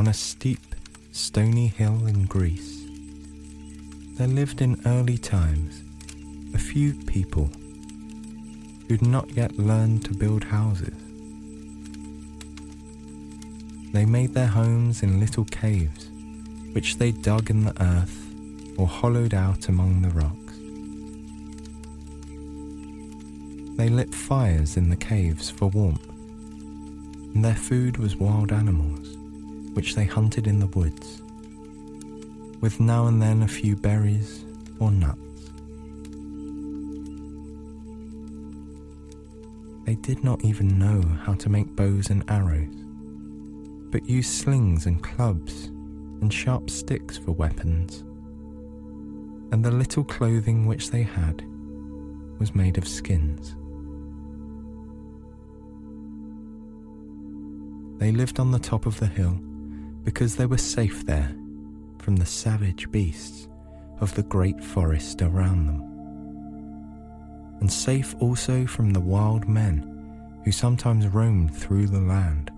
On a steep, stony hill in Greece, there lived in early times a few people who'd not yet learned to build houses. They made their homes in little caves, which they dug in the earth or hollowed out among the rocks. They lit fires in the caves for warmth, and their food was wild animals, which they hunted in the woods, with now and then a few berries or nuts. They did not even know how to make bows and arrows but used slings and clubs and sharp sticks for weapons. And the little clothing which they had was made of skins. They lived on the top of the hill because they were safe there from the savage beasts of the great forest around them, and safe also from the wild men who sometimes roamed through the land.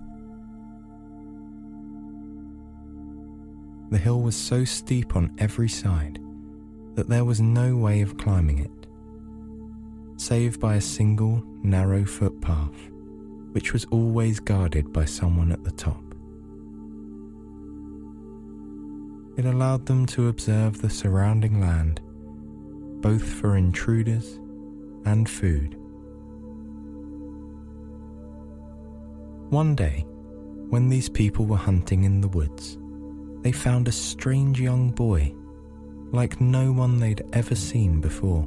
The hill was so steep on every side that there was no way of climbing it, save by a single narrow footpath, which was always guarded by someone at the top. It allowed them to observe the surrounding land, both for intruders and food. One day, when these people were hunting in the woods, they found a strange young boy, like no one they'd ever seen before.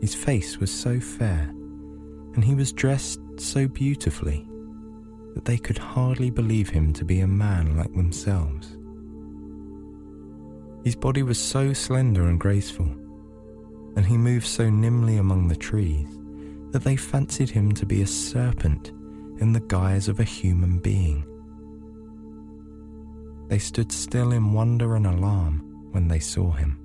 His face was so fair, and he was dressed so beautifully that they could hardly believe him to be a man like themselves. His body was so slender and graceful, and he moved so nimbly among the trees that they fancied him to be a serpent in the guise of a human being. They stood still in wonder and alarm when they saw him.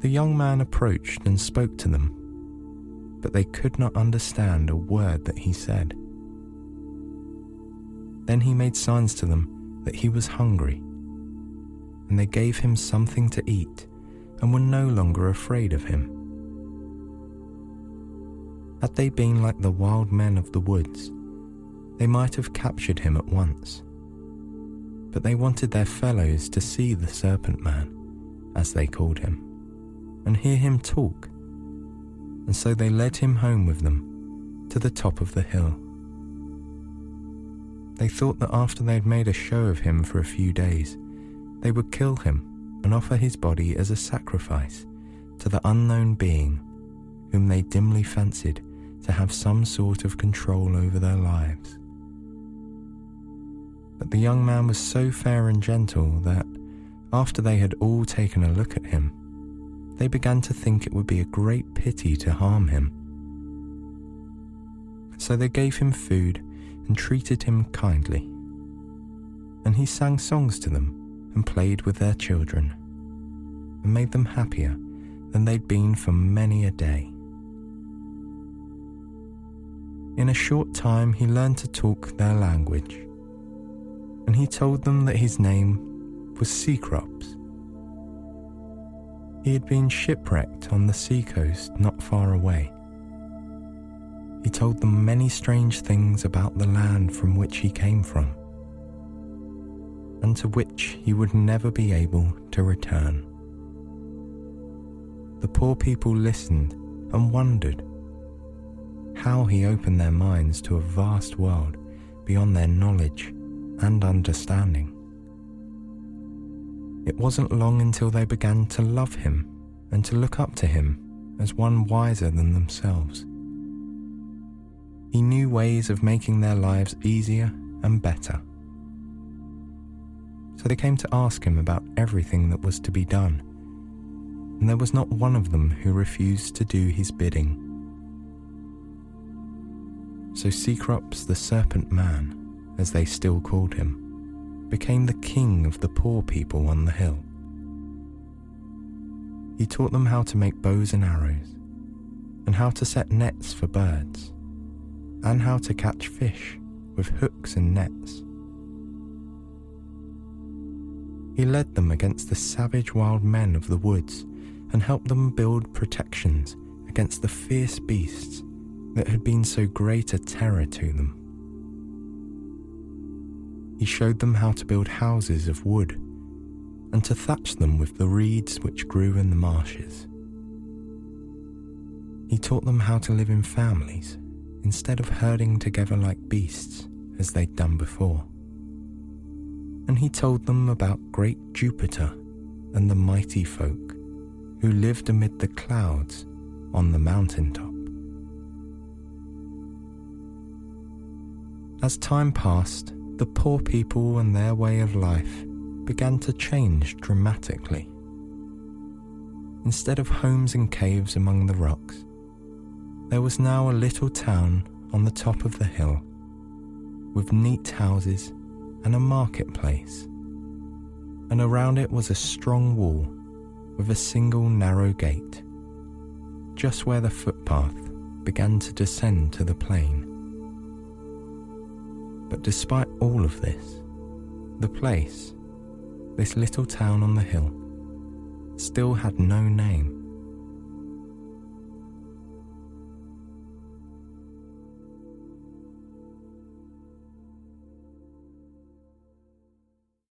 The young man approached and spoke to them, but they could not understand a word that he said. Then he made signs to them that he was hungry, and they gave him something to eat and were no longer afraid of him. Had they been like the wild men of the woods, they might have captured him at once but they wanted their fellows to see the Serpent Man, as they called him, and hear him talk. And so they led him home with them to the top of the hill. They thought that after they had made a show of him for a few days, they would kill him and offer his body as a sacrifice to the unknown being whom they dimly fancied to have some sort of control over their lives. But the young man was so fair and gentle that, after they had all taken a look at him, they began to think it would be a great pity to harm him. So they gave him food and treated him kindly. And he sang songs to them and played with their children and made them happier than they'd been for many a day. In a short time, he learned to talk their language and he told them that his name was Cecrops. He had been shipwrecked on the seacoast not far away. He told them many strange things about the land from which he came from, and to which he would never be able to return. The poor people listened and wondered how he opened their minds to a vast world beyond their knowledge and understanding. It wasn't long until they began to love him and to look up to him as one wiser than themselves. He knew ways of making their lives easier and better. So they came to ask him about everything that was to be done, and there was not one of them who refused to do his bidding. So Cecrops the Serpent Man, as they still called him, became the king of the poor people on the hill. He taught them how to make bows and arrows, and how to set nets for birds, and how to catch fish with hooks and nets. He led them against the savage wild men of the woods and helped them build protections against the fierce beasts that had been so great a terror to them. He showed them how to build houses of wood and to thatch them with the reeds which grew in the marshes. He taught them how to live in families instead of herding together like beasts as they'd done before. And he told them about great Jupiter and the mighty folk who lived amid the clouds on the mountain top. As time passed, the poor people and their way of life began to change dramatically. Instead of homes and caves among the rocks, there was now a little town on the top of the hill with neat houses and a marketplace. And around it was a strong wall with a single narrow gate, just where the footpath began to descend to the plain. But despite all of this, the place this little town on the hill still had no name.